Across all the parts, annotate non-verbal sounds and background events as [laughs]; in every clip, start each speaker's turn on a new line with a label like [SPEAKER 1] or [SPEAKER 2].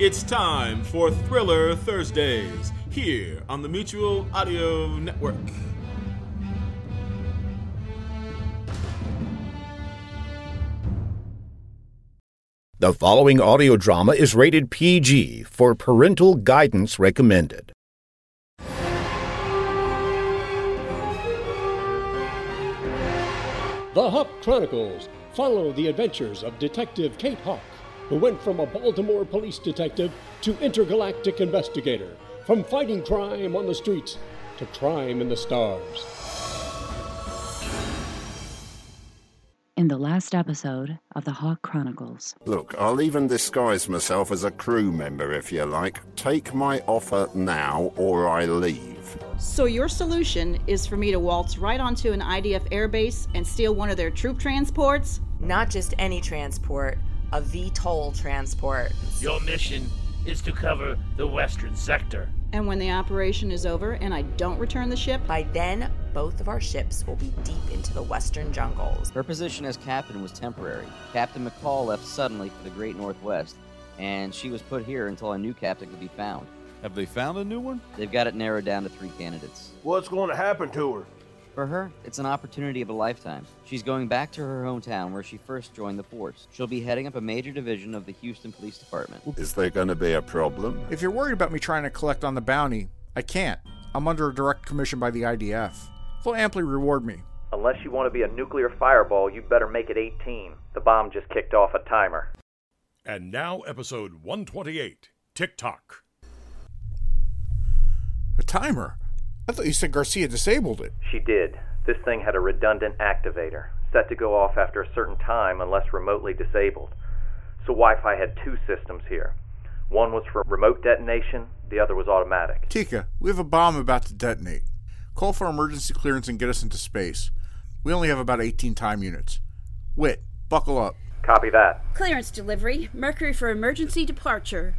[SPEAKER 1] It's time for Thriller Thursdays here on the Mutual Audio Network.
[SPEAKER 2] The following audio drama is rated PG for parental guidance recommended.
[SPEAKER 3] The Hawk Chronicles follow the adventures of Detective Kate Hawk, who went from a Baltimore police detective to intergalactic investigator, from fighting crime on the streets to crime in the stars.
[SPEAKER 4] In the last episode of the Hawk Chronicles,
[SPEAKER 5] Look, I'll even disguise myself as a crew member if you like. Take my offer now or I leave.
[SPEAKER 6] So your solution is for me to waltz right onto an IDF airbase and steal one of their troop transports?
[SPEAKER 7] Not just any transport, a VTOL transport.
[SPEAKER 8] Your mission is to cover the western sector.
[SPEAKER 6] And when the operation is over and I don't return the ship,
[SPEAKER 7] By then, both of our ships will be deep into the western jungles.
[SPEAKER 9] Her position as captain was temporary. Captain McCall left suddenly for the Great Northwest, and she was put here until a new captain could be found.
[SPEAKER 10] Have they found a new one?
[SPEAKER 9] They've got it narrowed down to three candidates.
[SPEAKER 11] What's going to happen to her?
[SPEAKER 9] For her, it's an opportunity of a lifetime. She's going back to her hometown where she first joined the force. She'll be heading up a major division of the Houston Police Department.
[SPEAKER 5] Is there going to be a problem?
[SPEAKER 12] If you're worried about me trying to collect on the bounty, I can't. I'm under a direct commission by the IDF. They'll amply reward me.
[SPEAKER 13] Unless you want to be a nuclear fireball, you'd better make it 18. The bomb just kicked off a timer.
[SPEAKER 14] And now, episode 128 TikTok.
[SPEAKER 12] A timer? I thought you said Garcia disabled it.
[SPEAKER 13] She did. This thing had a redundant activator, set to go off after a certain time unless remotely disabled. So Wi Fi had two systems here. One was for remote detonation, the other was automatic.
[SPEAKER 12] Tika, we have a bomb about to detonate. Call for emergency clearance and get us into space. We only have about 18 time units. Whitt, buckle up.
[SPEAKER 13] Copy that.
[SPEAKER 15] Clearance delivery. Mercury for emergency departure.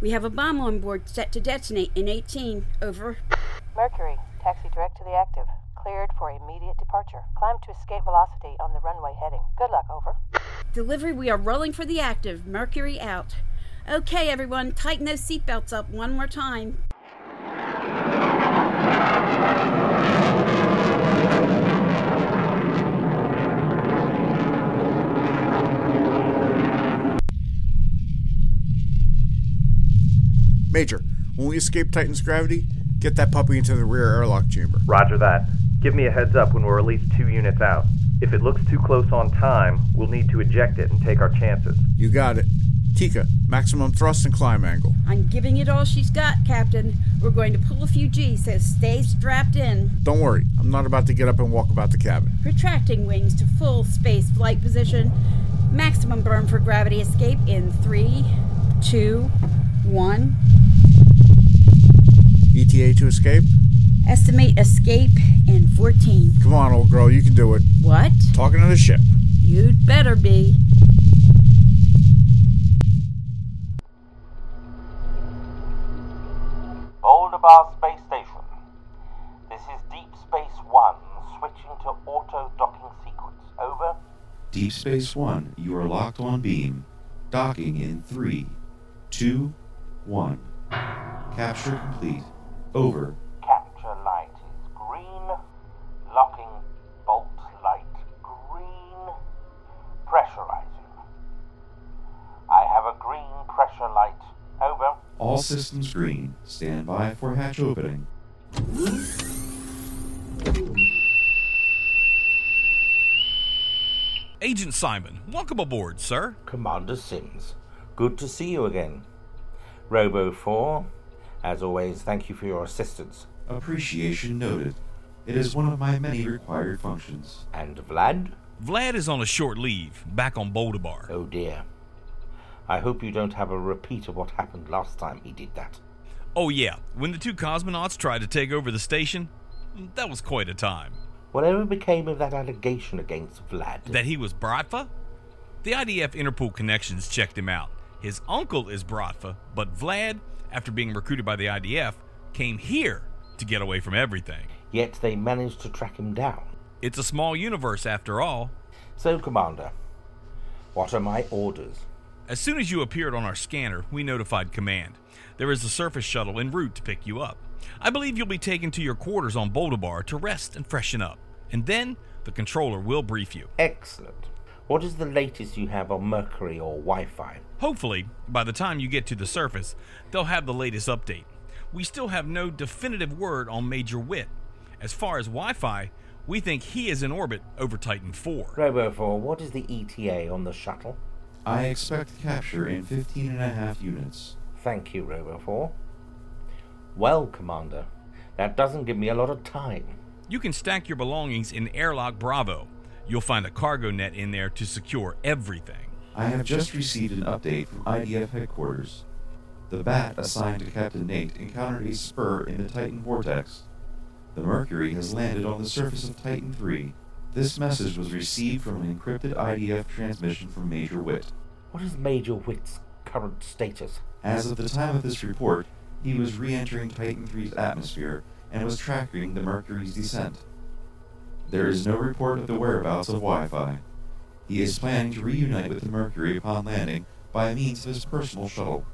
[SPEAKER 15] We have a bomb on board set to detonate in 18. Over.
[SPEAKER 16] Mercury, taxi direct to the active. Cleared for immediate departure. Climb to escape velocity on the runway heading. Good luck, over.
[SPEAKER 15] Delivery, we are rolling for the active. Mercury out. Okay, everyone, tighten those seatbelts up one more time.
[SPEAKER 12] Major, when we escape Titan's gravity, get that puppy into the rear airlock chamber.
[SPEAKER 13] Roger that. Give me a heads up when we're at least two units out. If it looks too close on time, we'll need to eject it and take our chances.
[SPEAKER 12] You got it. Tika, maximum thrust and climb angle.
[SPEAKER 15] I'm giving it all she's got, Captain. We're going to pull a few G's, so stay strapped in.
[SPEAKER 12] Don't worry, I'm not about to get up and walk about the cabin.
[SPEAKER 15] Retracting wings to full space flight position. Maximum burn for gravity escape in three, two, one.
[SPEAKER 12] ETA to escape?
[SPEAKER 15] Estimate escape in 14.
[SPEAKER 12] Come on, old girl, you can do it.
[SPEAKER 15] What?
[SPEAKER 12] Talking to the ship.
[SPEAKER 15] You'd better be.
[SPEAKER 17] Boldabar Space Station. This is Deep Space One, switching to auto docking sequence. Over.
[SPEAKER 18] Deep Space One, you are locked on beam. Docking in three, two, one. Capture complete. Over.
[SPEAKER 17] Capture light is green. Locking bolt light green. Pressurizing. I have a green pressure light. Over.
[SPEAKER 18] All systems green. Stand by for hatch opening.
[SPEAKER 19] Agent Simon, welcome aboard, sir.
[SPEAKER 17] Commander Sims, good to see you again. Robo 4, as always, thank you for your assistance.
[SPEAKER 18] Appreciation noted. It is one of my many required functions.
[SPEAKER 17] And Vlad?
[SPEAKER 19] Vlad is on a short leave, back on Boldabar.
[SPEAKER 17] Oh dear. I hope you don't have a repeat of what happened last time he did that.
[SPEAKER 19] Oh, yeah, when the two cosmonauts tried to take over the station, that was quite a time.
[SPEAKER 17] Whatever became of that allegation against Vlad?
[SPEAKER 19] That he was Bratva? The IDF Interpol connections checked him out. His uncle is Bratva, but Vlad, after being recruited by the IDF, came here to get away from everything.
[SPEAKER 17] Yet they managed to track him down.
[SPEAKER 19] It's a small universe after all.
[SPEAKER 17] So, Commander, what are my orders?
[SPEAKER 19] As soon as you appeared on our scanner, we notified command. There is a surface shuttle en route to pick you up. I believe you'll be taken to your quarters on Boulder to rest and freshen up. And then the controller will brief you.
[SPEAKER 17] Excellent. What is the latest you have on Mercury or Wi Fi?
[SPEAKER 19] Hopefully, by the time you get to the surface, they'll have the latest update. We still have no definitive word on Major Whitt. As far as Wi Fi, we think he is in orbit over Titan 4.
[SPEAKER 17] Robo 4, what is the ETA on the shuttle?
[SPEAKER 18] I expect capture in 15 and a half units.
[SPEAKER 17] Thank you, Robo 4. Well, Commander, that doesn't give me a lot of time.
[SPEAKER 19] You can stack your belongings in Airlock Bravo. You'll find a cargo net in there to secure everything.
[SPEAKER 18] I have just received an update from IDF headquarters. The bat assigned to Captain Nate encountered a spur in the Titan vortex. The Mercury has landed on the surface of Titan 3. This message was received from an encrypted IDF transmission from Major Whitt.
[SPEAKER 17] What is Major Whitt's current status?
[SPEAKER 18] As of the time of this report, he was re entering Titan 3's atmosphere and was tracking the Mercury's descent. There is no report of the whereabouts of Wi Fi. He is planning to reunite with the Mercury upon landing by means of his personal shuttle.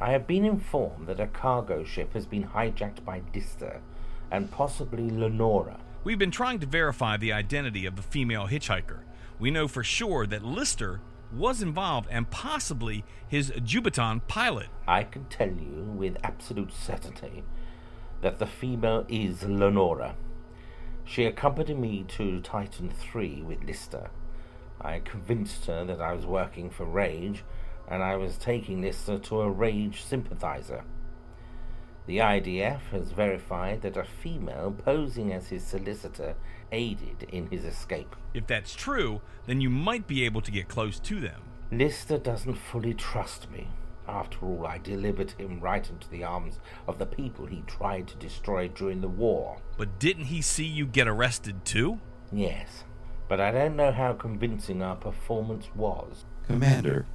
[SPEAKER 17] I have been informed that a cargo ship has been hijacked by Lister and possibly Lenora.
[SPEAKER 19] We've been trying to verify the identity of the female hitchhiker. We know for sure that Lister was involved and possibly his Jubaton pilot.
[SPEAKER 17] I can tell you with absolute certainty that the female is Lenora. She accompanied me to Titan 3 with Lister. I convinced her that I was working for Rage and I was taking Lister to a Rage sympathizer. The IDF has verified that a female posing as his solicitor aided in his escape.
[SPEAKER 19] If that's true, then you might be able to get close to them.
[SPEAKER 17] Lister doesn't fully trust me. After all, I delivered him right into the arms of the people he tried to destroy during the war.
[SPEAKER 19] But didn't he see you get arrested too?
[SPEAKER 17] Yes, but I don't know how convincing our performance was.
[SPEAKER 18] Commander,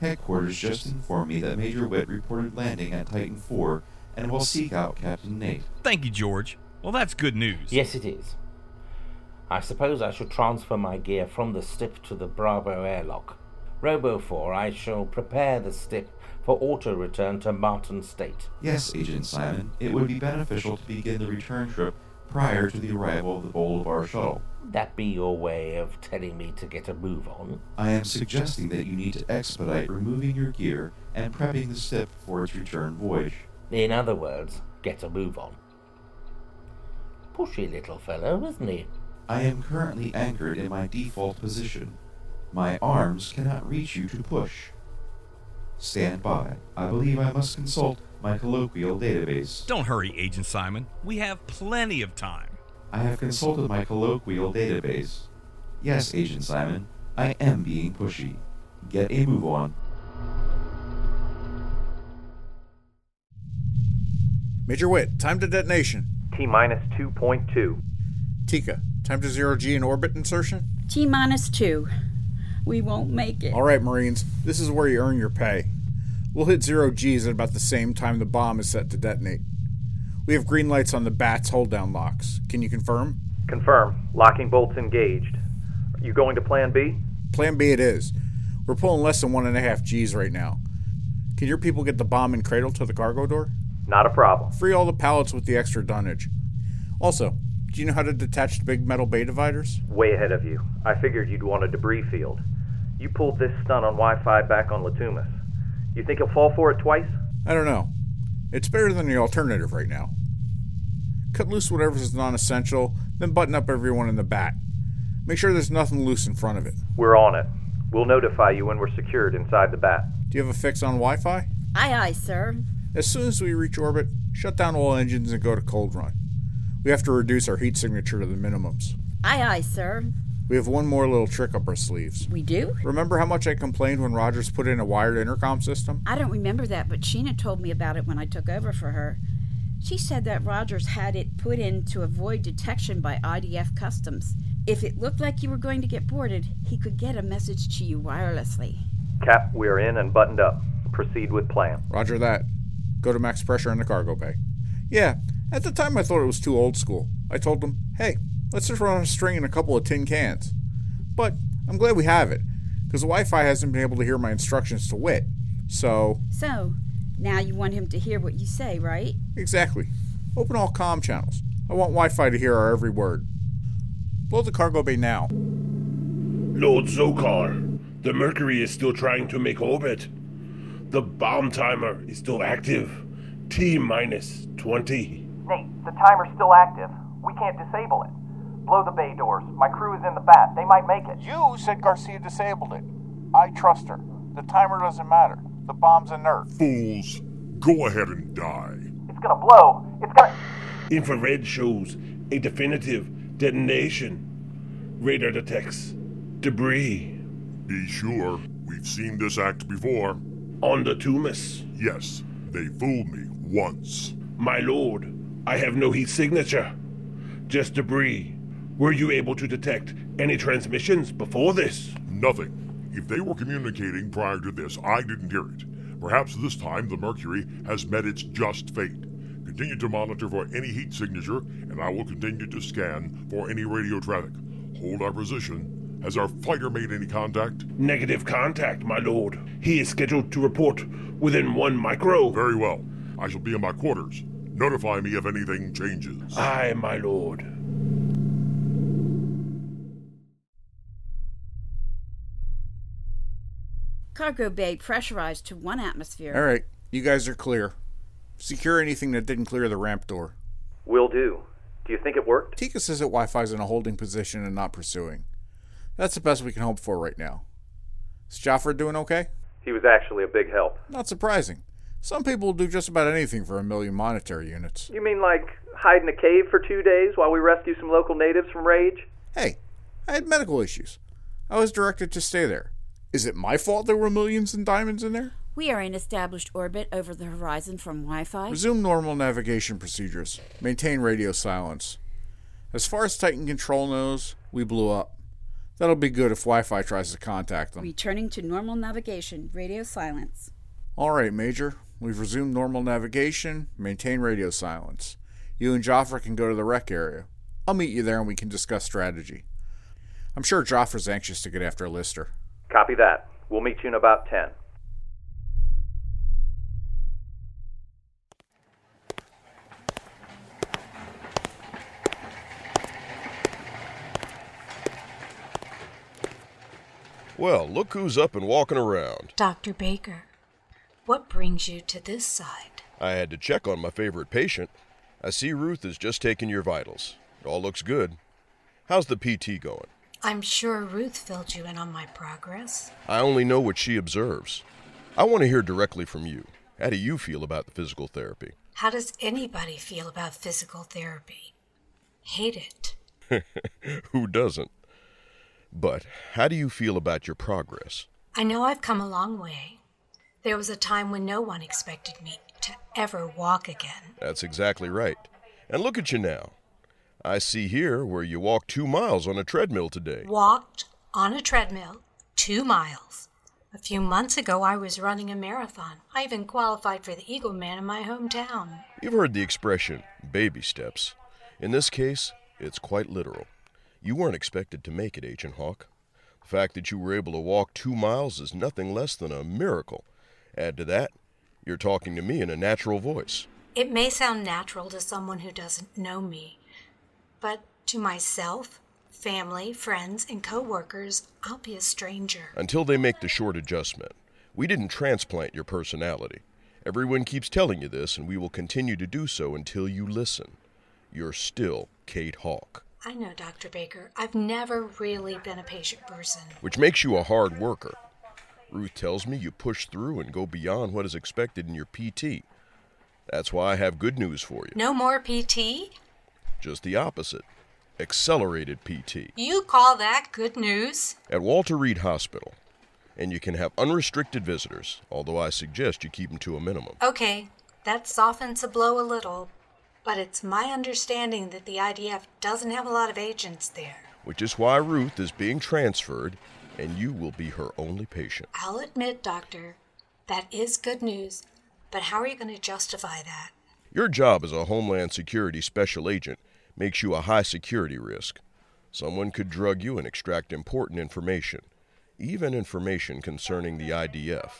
[SPEAKER 18] Headquarters just informed me that Major Whitt reported landing at Titan 4 and will seek out Captain Nate.
[SPEAKER 19] Thank you, George. Well, that's good news.
[SPEAKER 17] Yes, it is. I suppose I should transfer my gear from the STIP to the Bravo airlock. Robo 4, I shall prepare the STIP for auto return to Martin State.
[SPEAKER 18] Yes, Agent Simon. It would be beneficial to begin the return trip prior to the arrival of the Bolivar shuttle.
[SPEAKER 17] That be your way of telling me to get a move on?
[SPEAKER 18] I am suggesting that you need to expedite removing your gear and prepping the ship for its return voyage.
[SPEAKER 17] In other words, get a move on. Pushy little fellow, isn't he?
[SPEAKER 18] I am currently anchored in my default position. My arms cannot reach you to push. Stand by. I believe I must consult my colloquial database.
[SPEAKER 19] Don't hurry, Agent Simon. We have plenty of time.
[SPEAKER 18] I have consulted my colloquial database. Yes, Agent Simon, I am being pushy. Get a move on.
[SPEAKER 12] Major Whitt, time to detonation.
[SPEAKER 13] T minus 2.2.
[SPEAKER 12] Tika, time to zero G in orbit insertion.
[SPEAKER 15] T minus two. We won't make it.
[SPEAKER 12] All right, Marines, this is where you earn your pay. We'll hit zero G's at about the same time the bomb is set to detonate. We have green lights on the BAT's hold down locks. Can you confirm?
[SPEAKER 13] Confirm. Locking bolts engaged. Are you going to Plan B?
[SPEAKER 12] Plan B it is. We're pulling less than one and a half G's right now. Can your people get the bomb and cradle to the cargo door?
[SPEAKER 13] Not a problem.
[SPEAKER 12] Free all the pallets with the extra dunnage. Also, do you know how to detach the big metal bay dividers?
[SPEAKER 13] Way ahead of you. I figured you'd want a debris field. You pulled this stunt on Wi Fi back on Latumas. You think he'll fall for it twice?
[SPEAKER 12] I don't know. It's better than the alternative right now. Cut loose whatever's non essential, then button up everyone in the bat. Make sure there's nothing loose in front of it.
[SPEAKER 13] We're on it. We'll notify you when we're secured inside the bat.
[SPEAKER 12] Do you have a fix on Wi Fi?
[SPEAKER 15] Aye, aye, sir.
[SPEAKER 12] As soon as we reach orbit, shut down all engines and go to cold run. We have to reduce our heat signature to the minimums.
[SPEAKER 15] Aye, aye, sir.
[SPEAKER 12] We have one more little trick up our sleeves.
[SPEAKER 15] We do?
[SPEAKER 12] Remember how much I complained when Rogers put in a wired intercom system?
[SPEAKER 15] I don't remember that, but Sheena told me about it when I took over for her. She said that Rogers had it put in to avoid detection by IDF customs. If it looked like you were going to get boarded, he could get a message to you wirelessly.
[SPEAKER 13] Cap, we're in and buttoned up. Proceed with plan.
[SPEAKER 12] Roger that. Go to max pressure in the cargo bay. Yeah, at the time I thought it was too old school. I told them, hey, let's just run a string and a couple of tin cans. But I'm glad we have it, because the Wi Fi hasn't been able to hear my instructions to Whitt. So.
[SPEAKER 15] So, now you want him to hear what you say, right?
[SPEAKER 12] Exactly. Open all comm channels. I want Wi Fi to hear our every word. Blow the cargo bay now.
[SPEAKER 11] Lord Zokar, the Mercury is still trying to make orbit. The bomb timer is still active. T minus 20.
[SPEAKER 13] Nate, the timer's still active. We can't disable it. Blow the bay doors. My crew is in the bat. They might make it.
[SPEAKER 12] You said Garcia disabled it. I trust her. The timer doesn't matter. The bomb's inert.
[SPEAKER 14] Fools, go ahead and die.
[SPEAKER 13] It's gonna blow. It's gonna.
[SPEAKER 11] Infrared shows a definitive detonation. Radar detects debris.
[SPEAKER 14] Be sure, we've seen this act before.
[SPEAKER 11] On the Tumas.
[SPEAKER 14] Yes, they fooled me once.
[SPEAKER 11] My lord, I have no heat signature. Just debris. Were you able to detect any transmissions before this?
[SPEAKER 14] Nothing. If they were communicating prior to this, I didn't hear it. Perhaps this time the Mercury has met its just fate. Continue to monitor for any heat signature, and I will continue to scan for any radio traffic. Hold our position. Has our fighter made any contact?
[SPEAKER 11] Negative contact, my lord. He is scheduled to report within one micro.
[SPEAKER 14] Very well. I shall be in my quarters. Notify me if anything changes.
[SPEAKER 11] Aye, my lord.
[SPEAKER 15] Cargo bay pressurized to one atmosphere.
[SPEAKER 12] All right, you guys are clear. Secure anything that didn't clear the ramp door.
[SPEAKER 13] Will do. Do you think it worked?
[SPEAKER 12] Tika says that Wi Fi's in a holding position and not pursuing. That's the best we can hope for right now. Is Jaffra doing okay?
[SPEAKER 13] He was actually a big help.
[SPEAKER 12] Not surprising. Some people will do just about anything for a million monetary units.
[SPEAKER 13] You mean like hide in a cave for two days while we rescue some local natives from rage?
[SPEAKER 12] Hey, I had medical issues. I was directed to stay there. Is it my fault there were millions in diamonds in there?
[SPEAKER 15] We are in established orbit over the horizon from Wi Fi.
[SPEAKER 12] Resume normal navigation procedures. Maintain radio silence. As far as Titan Control knows, we blew up. That'll be good if Wi Fi tries to contact them.
[SPEAKER 15] Returning to normal navigation, radio silence.
[SPEAKER 12] All right, Major. We've resumed normal navigation. Maintain radio silence. You and Jaffra can go to the rec area. I'll meet you there and we can discuss strategy. I'm sure Jaffra's anxious to get after Lister.
[SPEAKER 13] Copy that. We'll meet you in about 10.
[SPEAKER 20] Well, look who's up and walking around.
[SPEAKER 21] Dr. Baker, what brings you to this side?
[SPEAKER 20] I had to check on my favorite patient. I see Ruth is just taking your vitals. It all looks good. How's the PT going?
[SPEAKER 21] I'm sure Ruth filled you in on my progress.
[SPEAKER 20] I only know what she observes. I want to hear directly from you. How do you feel about the physical therapy?
[SPEAKER 21] How does anybody feel about physical therapy? Hate it. [laughs]
[SPEAKER 20] Who doesn't? But how do you feel about your progress?
[SPEAKER 21] I know I've come a long way. There was a time when no one expected me to ever walk again.
[SPEAKER 20] That's exactly right. And look at you now. I see here where you walked two miles on a treadmill today.
[SPEAKER 21] Walked on a treadmill two miles. A few months ago, I was running a marathon. I even qualified for the Eagleman in my hometown.
[SPEAKER 20] You've heard the expression baby steps. In this case, it's quite literal. You weren't expected to make it, Agent Hawk. The fact that you were able to walk two miles is nothing less than a miracle. Add to that, you're talking to me in a natural voice.
[SPEAKER 21] It may sound natural to someone who doesn't know me, but to myself, family, friends, and coworkers, I'll be a stranger.
[SPEAKER 20] Until they make the short adjustment. We didn't transplant your personality. Everyone keeps telling you this, and we will continue to do so until you listen. You're still Kate Hawk.
[SPEAKER 21] I know, Dr. Baker. I've never really been a patient person.
[SPEAKER 20] Which makes you a hard worker. Ruth tells me you push through and go beyond what is expected in your PT. That's why I have good news for you.
[SPEAKER 21] No more PT?
[SPEAKER 20] Just the opposite. Accelerated PT.
[SPEAKER 21] You call that good news?
[SPEAKER 20] At Walter Reed Hospital. And you can have unrestricted visitors, although I suggest you keep them to a minimum.
[SPEAKER 21] Okay, that softens the blow a little, but it's my understanding that the IDF doesn't have a lot of agents there.
[SPEAKER 20] Which is why Ruth is being transferred, and you will be her only patient.
[SPEAKER 21] I'll admit, Doctor, that is good news, but how are you going to justify that?
[SPEAKER 20] Your job as a Homeland Security Special Agent makes you a high security risk. Someone could drug you and extract important information. even information concerning the IDF.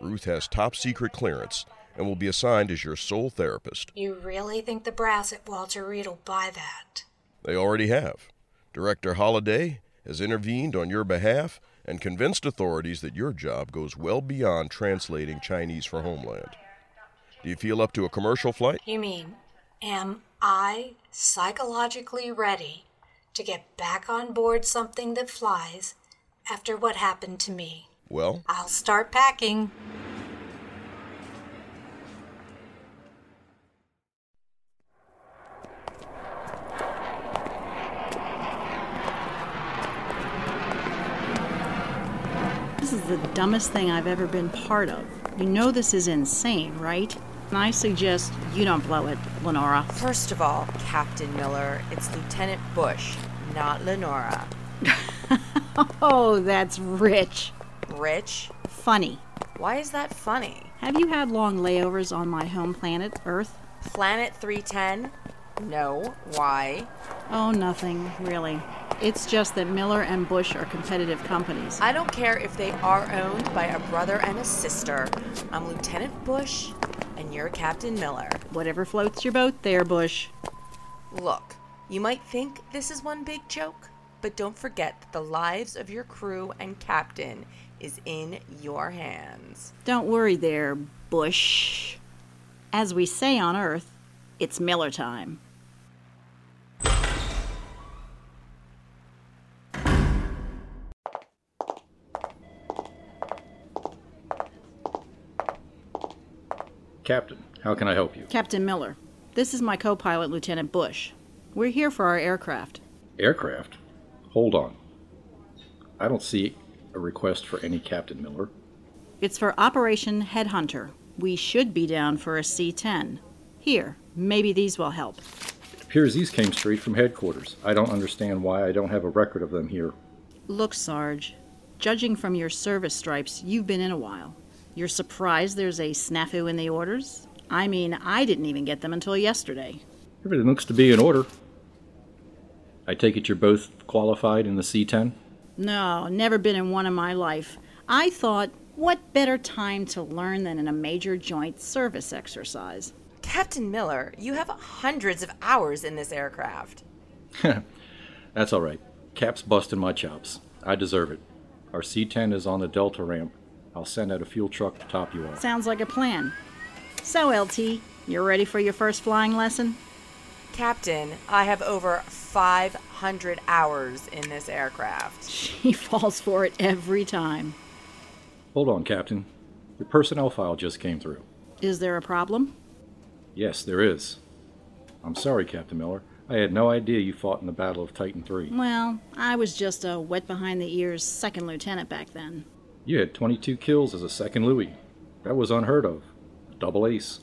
[SPEAKER 20] Ruth has top secret clearance and will be assigned as your sole therapist.
[SPEAKER 21] You really think the brass at Walter Reed will buy that?
[SPEAKER 20] They already have. Director Holliday has intervened on your behalf and convinced authorities that your job goes well beyond translating Chinese for homeland. Do you feel up to a commercial flight?
[SPEAKER 21] You mean, am I psychologically ready to get back on board something that flies after what happened to me?
[SPEAKER 20] Well,
[SPEAKER 21] I'll start packing.
[SPEAKER 6] This is the dumbest thing I've ever been part of. You know this is insane, right? And I suggest you don't blow it, Lenora.
[SPEAKER 7] First of all, Captain Miller, it's Lieutenant Bush, not Lenora. [laughs]
[SPEAKER 6] oh, that's rich.
[SPEAKER 7] Rich?
[SPEAKER 6] Funny.
[SPEAKER 7] Why is that funny?
[SPEAKER 6] Have you had long layovers on my home planet, Earth?
[SPEAKER 7] Planet 310? No. Why?
[SPEAKER 6] Oh, nothing, really. It's just that Miller and Bush are competitive companies.
[SPEAKER 7] I don't care if they are owned by a brother and a sister. I'm Lieutenant Bush, you're Captain Miller.
[SPEAKER 6] Whatever floats your boat there, Bush.
[SPEAKER 7] Look, you might think this is one big joke, but don't forget that the lives of your crew and captain is in your hands.
[SPEAKER 6] Don't worry there, Bush. As we say on Earth, it's Miller time.
[SPEAKER 22] Captain, how can I help you?
[SPEAKER 6] Captain Miller, this is my co pilot, Lieutenant Bush. We're here for our aircraft.
[SPEAKER 22] Aircraft? Hold on. I don't see a request for any Captain Miller.
[SPEAKER 6] It's for Operation Headhunter. We should be down for a C 10. Here, maybe these will help.
[SPEAKER 22] It appears these came straight from headquarters. I don't understand why I don't have a record of them here.
[SPEAKER 6] Look, Sarge, judging from your service stripes, you've been in a while. You're surprised there's a snafu in the orders? I mean, I didn't even get them until yesterday.
[SPEAKER 22] Everything looks to be in order. I take it you're both qualified in the C 10?
[SPEAKER 6] No, never been in one in my life. I thought, what better time to learn than in a major joint service exercise?
[SPEAKER 7] Captain Miller, you have hundreds of hours in this aircraft. [laughs]
[SPEAKER 22] That's all right. Cap's busting my chops. I deserve it. Our C 10 is on the Delta ramp. I'll send out a fuel truck to top you off.
[SPEAKER 6] Sounds like a plan. So, LT, you're ready for your first flying lesson?
[SPEAKER 7] Captain, I have over 500 hours in this aircraft. [laughs]
[SPEAKER 6] She falls for it every time.
[SPEAKER 22] Hold on, Captain. Your personnel file just came through.
[SPEAKER 6] Is there a problem?
[SPEAKER 22] Yes, there is. I'm sorry, Captain Miller. I had no idea you fought in the Battle of Titan III.
[SPEAKER 6] Well, I was just a wet behind the ears second lieutenant back then.
[SPEAKER 22] You had 22 kills as a second Louis. That was unheard of. Double ace.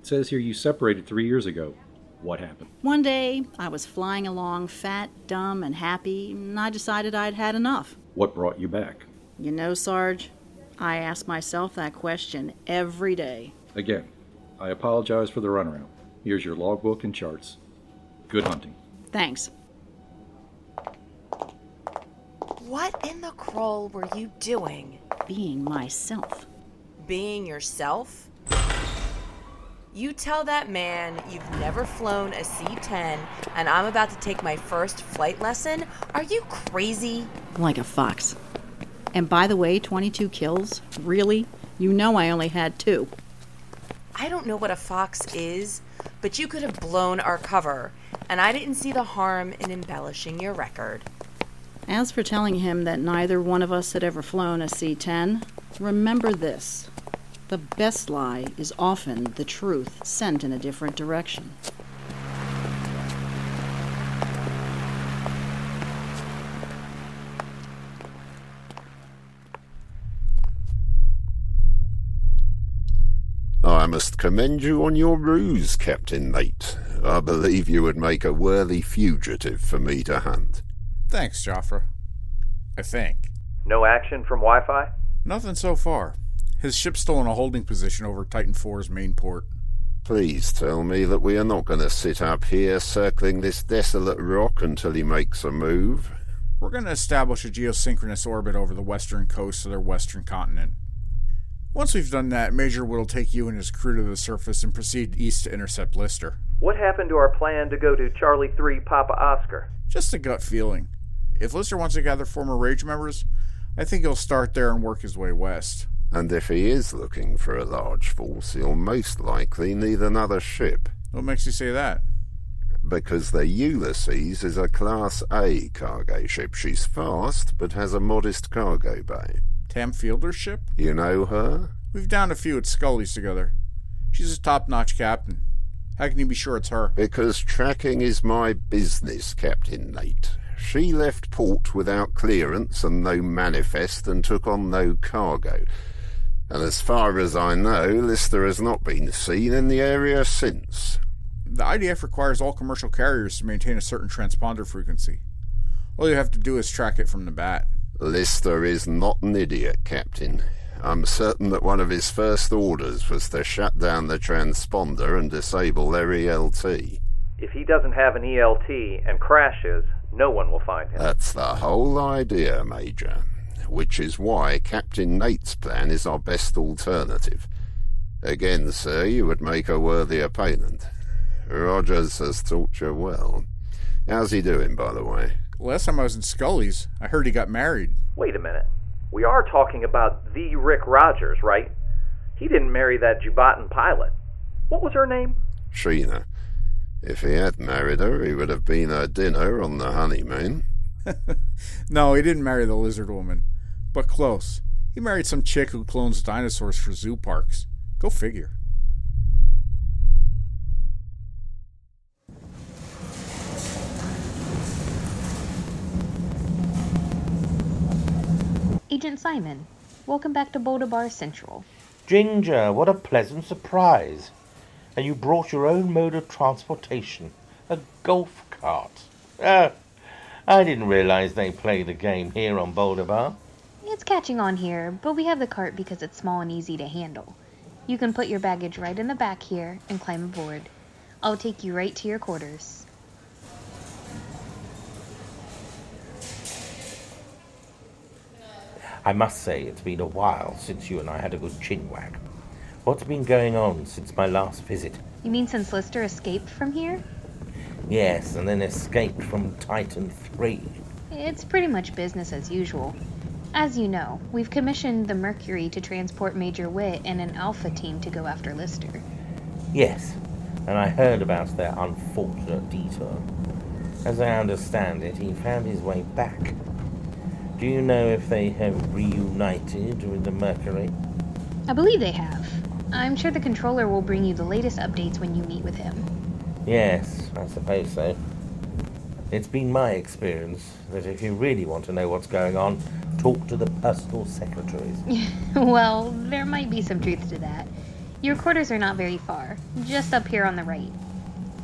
[SPEAKER 22] It says here you separated three years ago. What happened?
[SPEAKER 6] One day, I was flying along, fat, dumb, and happy, and I decided I'd had enough.
[SPEAKER 22] What brought you back?
[SPEAKER 6] You know, Sarge, I ask myself that question every day.
[SPEAKER 22] Again, I apologize for the runaround. Here's your logbook and charts. Good hunting.
[SPEAKER 6] Thanks.
[SPEAKER 7] What in the crawl were you doing?
[SPEAKER 6] Being myself.
[SPEAKER 7] Being yourself? You tell that man you've never flown a C 10 and I'm about to take my first flight lesson? Are you crazy?
[SPEAKER 6] Like a fox. And by the way, 22 kills? Really? You know I only had two.
[SPEAKER 7] I don't know what a fox is, but you could have blown our cover, and I didn't see the harm in embellishing your record.
[SPEAKER 6] As for telling him that neither one of us had ever flown a C 10, remember this the best lie is often the truth sent in a different direction.
[SPEAKER 5] I must commend you on your ruse, Captain Nate. I believe you would make a worthy fugitive for me to hunt.
[SPEAKER 12] Thanks, Jaffra. I think.
[SPEAKER 13] No action from Wi Fi?
[SPEAKER 12] Nothing so far. His ship's still in a holding position over Titan IV's main port.
[SPEAKER 5] Please tell me that we are not going to sit up here circling this desolate rock until he makes a move.
[SPEAKER 12] We're going to establish a geosynchronous orbit over the western coast of their western continent. Once we've done that, Major Wood will take you and his crew to the surface and proceed east to intercept Lister.
[SPEAKER 13] What happened to our plan to go to Charlie 3 Papa Oscar?
[SPEAKER 12] Just a gut feeling. If Lister wants to gather former Rage members, I think he'll start there and work his way west.
[SPEAKER 5] And if he is looking for a large force, he'll most likely need another ship.
[SPEAKER 12] What makes you say that?
[SPEAKER 5] Because the Ulysses is a Class A cargo ship. She's fast, but has a modest cargo bay.
[SPEAKER 12] Tam Fielder's ship?
[SPEAKER 5] You know her?
[SPEAKER 12] We've downed a few at Scully's together. She's a top notch captain. How can you be sure it's her?
[SPEAKER 5] Because tracking is my business, Captain Nate. She left port without clearance and no manifest and took on no cargo. And as far as I know, Lister has not been seen in the area since.
[SPEAKER 12] The IDF requires all commercial carriers to maintain a certain transponder frequency. All you have to do is track it from the bat.
[SPEAKER 5] Lister is not an idiot, Captain. I'm certain that one of his first orders was to shut down the transponder and disable their ELT.
[SPEAKER 13] If he doesn't have an ELT and crashes, no one will find him.
[SPEAKER 5] That's the whole idea, Major. Which is why Captain Nate's plan is our best alternative. Again, sir, you would make a worthy opponent. Rogers has taught you well. How's he doing, by the way?
[SPEAKER 12] Last time I was in Scully's, I heard he got married.
[SPEAKER 13] Wait a minute. We are talking about the Rick Rogers, right? He didn't marry that Jubatan pilot. What was her name?
[SPEAKER 5] Sheena. If he had married her, he would have been her dinner on the honeymoon. [laughs]
[SPEAKER 12] no, he didn't marry the lizard woman. But close. He married some chick who clones dinosaurs for zoo parks. Go figure.
[SPEAKER 23] Agent Simon, welcome back to Boulder Bar Central.
[SPEAKER 17] Ginger, what a pleasant surprise. And you brought your own mode of transportation a golf cart. Oh, I didn't realize they play the game here on Boulder Bar.
[SPEAKER 23] It's catching on here, but we have the cart because it's small and easy to handle. You can put your baggage right in the back here and climb aboard. I'll take you right to your quarters.
[SPEAKER 17] I must say it's been a while since you and I had a good chinwag. What's been going on since my last visit?
[SPEAKER 23] You mean since Lister escaped from here?
[SPEAKER 17] Yes, and then escaped from Titan 3.
[SPEAKER 23] It's pretty much business as usual. As you know, we've commissioned the Mercury to transport Major Whitt and an Alpha team to go after Lister.
[SPEAKER 17] Yes, and I heard about their unfortunate detour. As I understand it, he found his way back do you know if they have reunited with the Mercury?
[SPEAKER 23] I believe they have. I'm sure the controller will bring you the latest updates when you meet with him.
[SPEAKER 17] Yes, I suppose so. It's been my experience that if you really want to know what's going on, talk to the personal secretaries. [laughs]
[SPEAKER 23] well, there might be some truth to that. Your quarters are not very far, just up here on the right.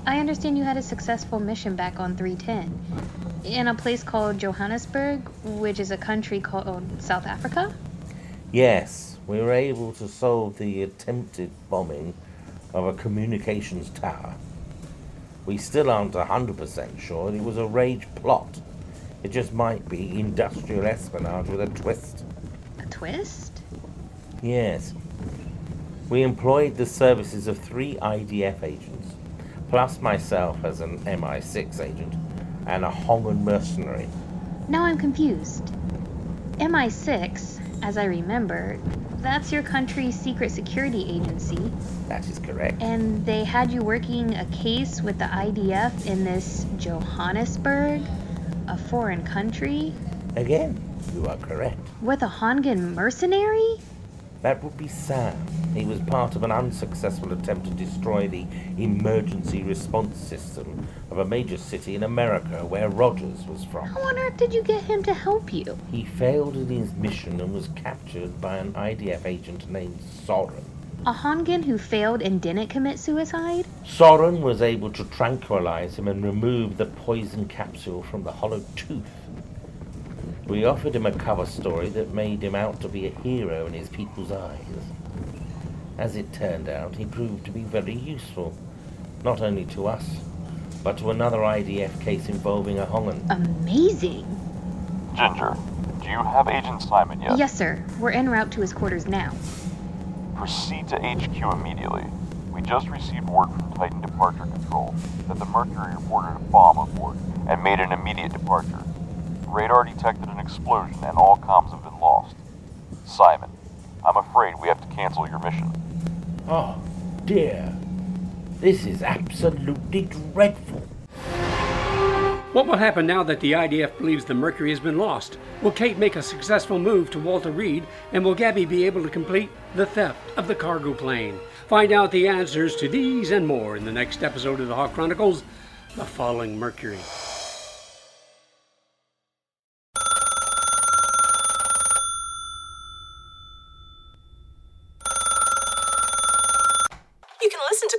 [SPEAKER 23] I understand you had a successful mission back on 310 in a place called Johannesburg, which is a country called oh, South Africa?
[SPEAKER 17] Yes, we were able to solve the attempted bombing of a communications tower. We still aren't 100% sure it was a rage plot. It just might be industrial espionage with a twist.
[SPEAKER 23] A twist?
[SPEAKER 17] Yes. We employed the services of three IDF agents, plus myself as an MI6 agent and a Hongan mercenary.
[SPEAKER 23] Now I'm confused. MI6, as I remember, that's your country's secret security agency.
[SPEAKER 17] That is correct.
[SPEAKER 23] And they had you working a case with the IDF in this Johannesburg, a foreign country?
[SPEAKER 17] Again, you are correct.
[SPEAKER 23] With a Hongan mercenary?
[SPEAKER 17] That would be Sam. He was part of an unsuccessful attempt to destroy the emergency response system of a major city in America where Rogers was from.
[SPEAKER 23] How on earth did you get him to help you?
[SPEAKER 17] He failed in his mission and was captured by an IDF agent named Soren.
[SPEAKER 23] A Hongan who failed and didn't commit suicide?
[SPEAKER 17] Soren was able to tranquilize him and remove the poison capsule from the hollow tooth. We offered him a cover story that made him out to be a hero in his people's eyes. As it turned out, he proved to be very useful, not only to us, but to another IDF case involving a Hongan.
[SPEAKER 23] Amazing!
[SPEAKER 24] Ginger, do you have Agent Simon yet?
[SPEAKER 23] Yes, sir. We're en route to his quarters now.
[SPEAKER 24] Proceed to HQ immediately. We just received word from Titan Departure Control that the Mercury reported a bomb aboard and made an immediate departure. Radar detected an explosion and all comms have been lost. Simon, I'm afraid we have to cancel your mission.
[SPEAKER 17] Oh, dear. This is absolutely dreadful.
[SPEAKER 25] What will happen now that the IDF believes the Mercury has been lost? Will Kate make a successful move to Walter Reed, and will Gabby be able to complete the theft of the cargo plane? Find out the answers to these and more in the next episode of the Hawk Chronicles The Falling Mercury.
[SPEAKER 26] You can listen to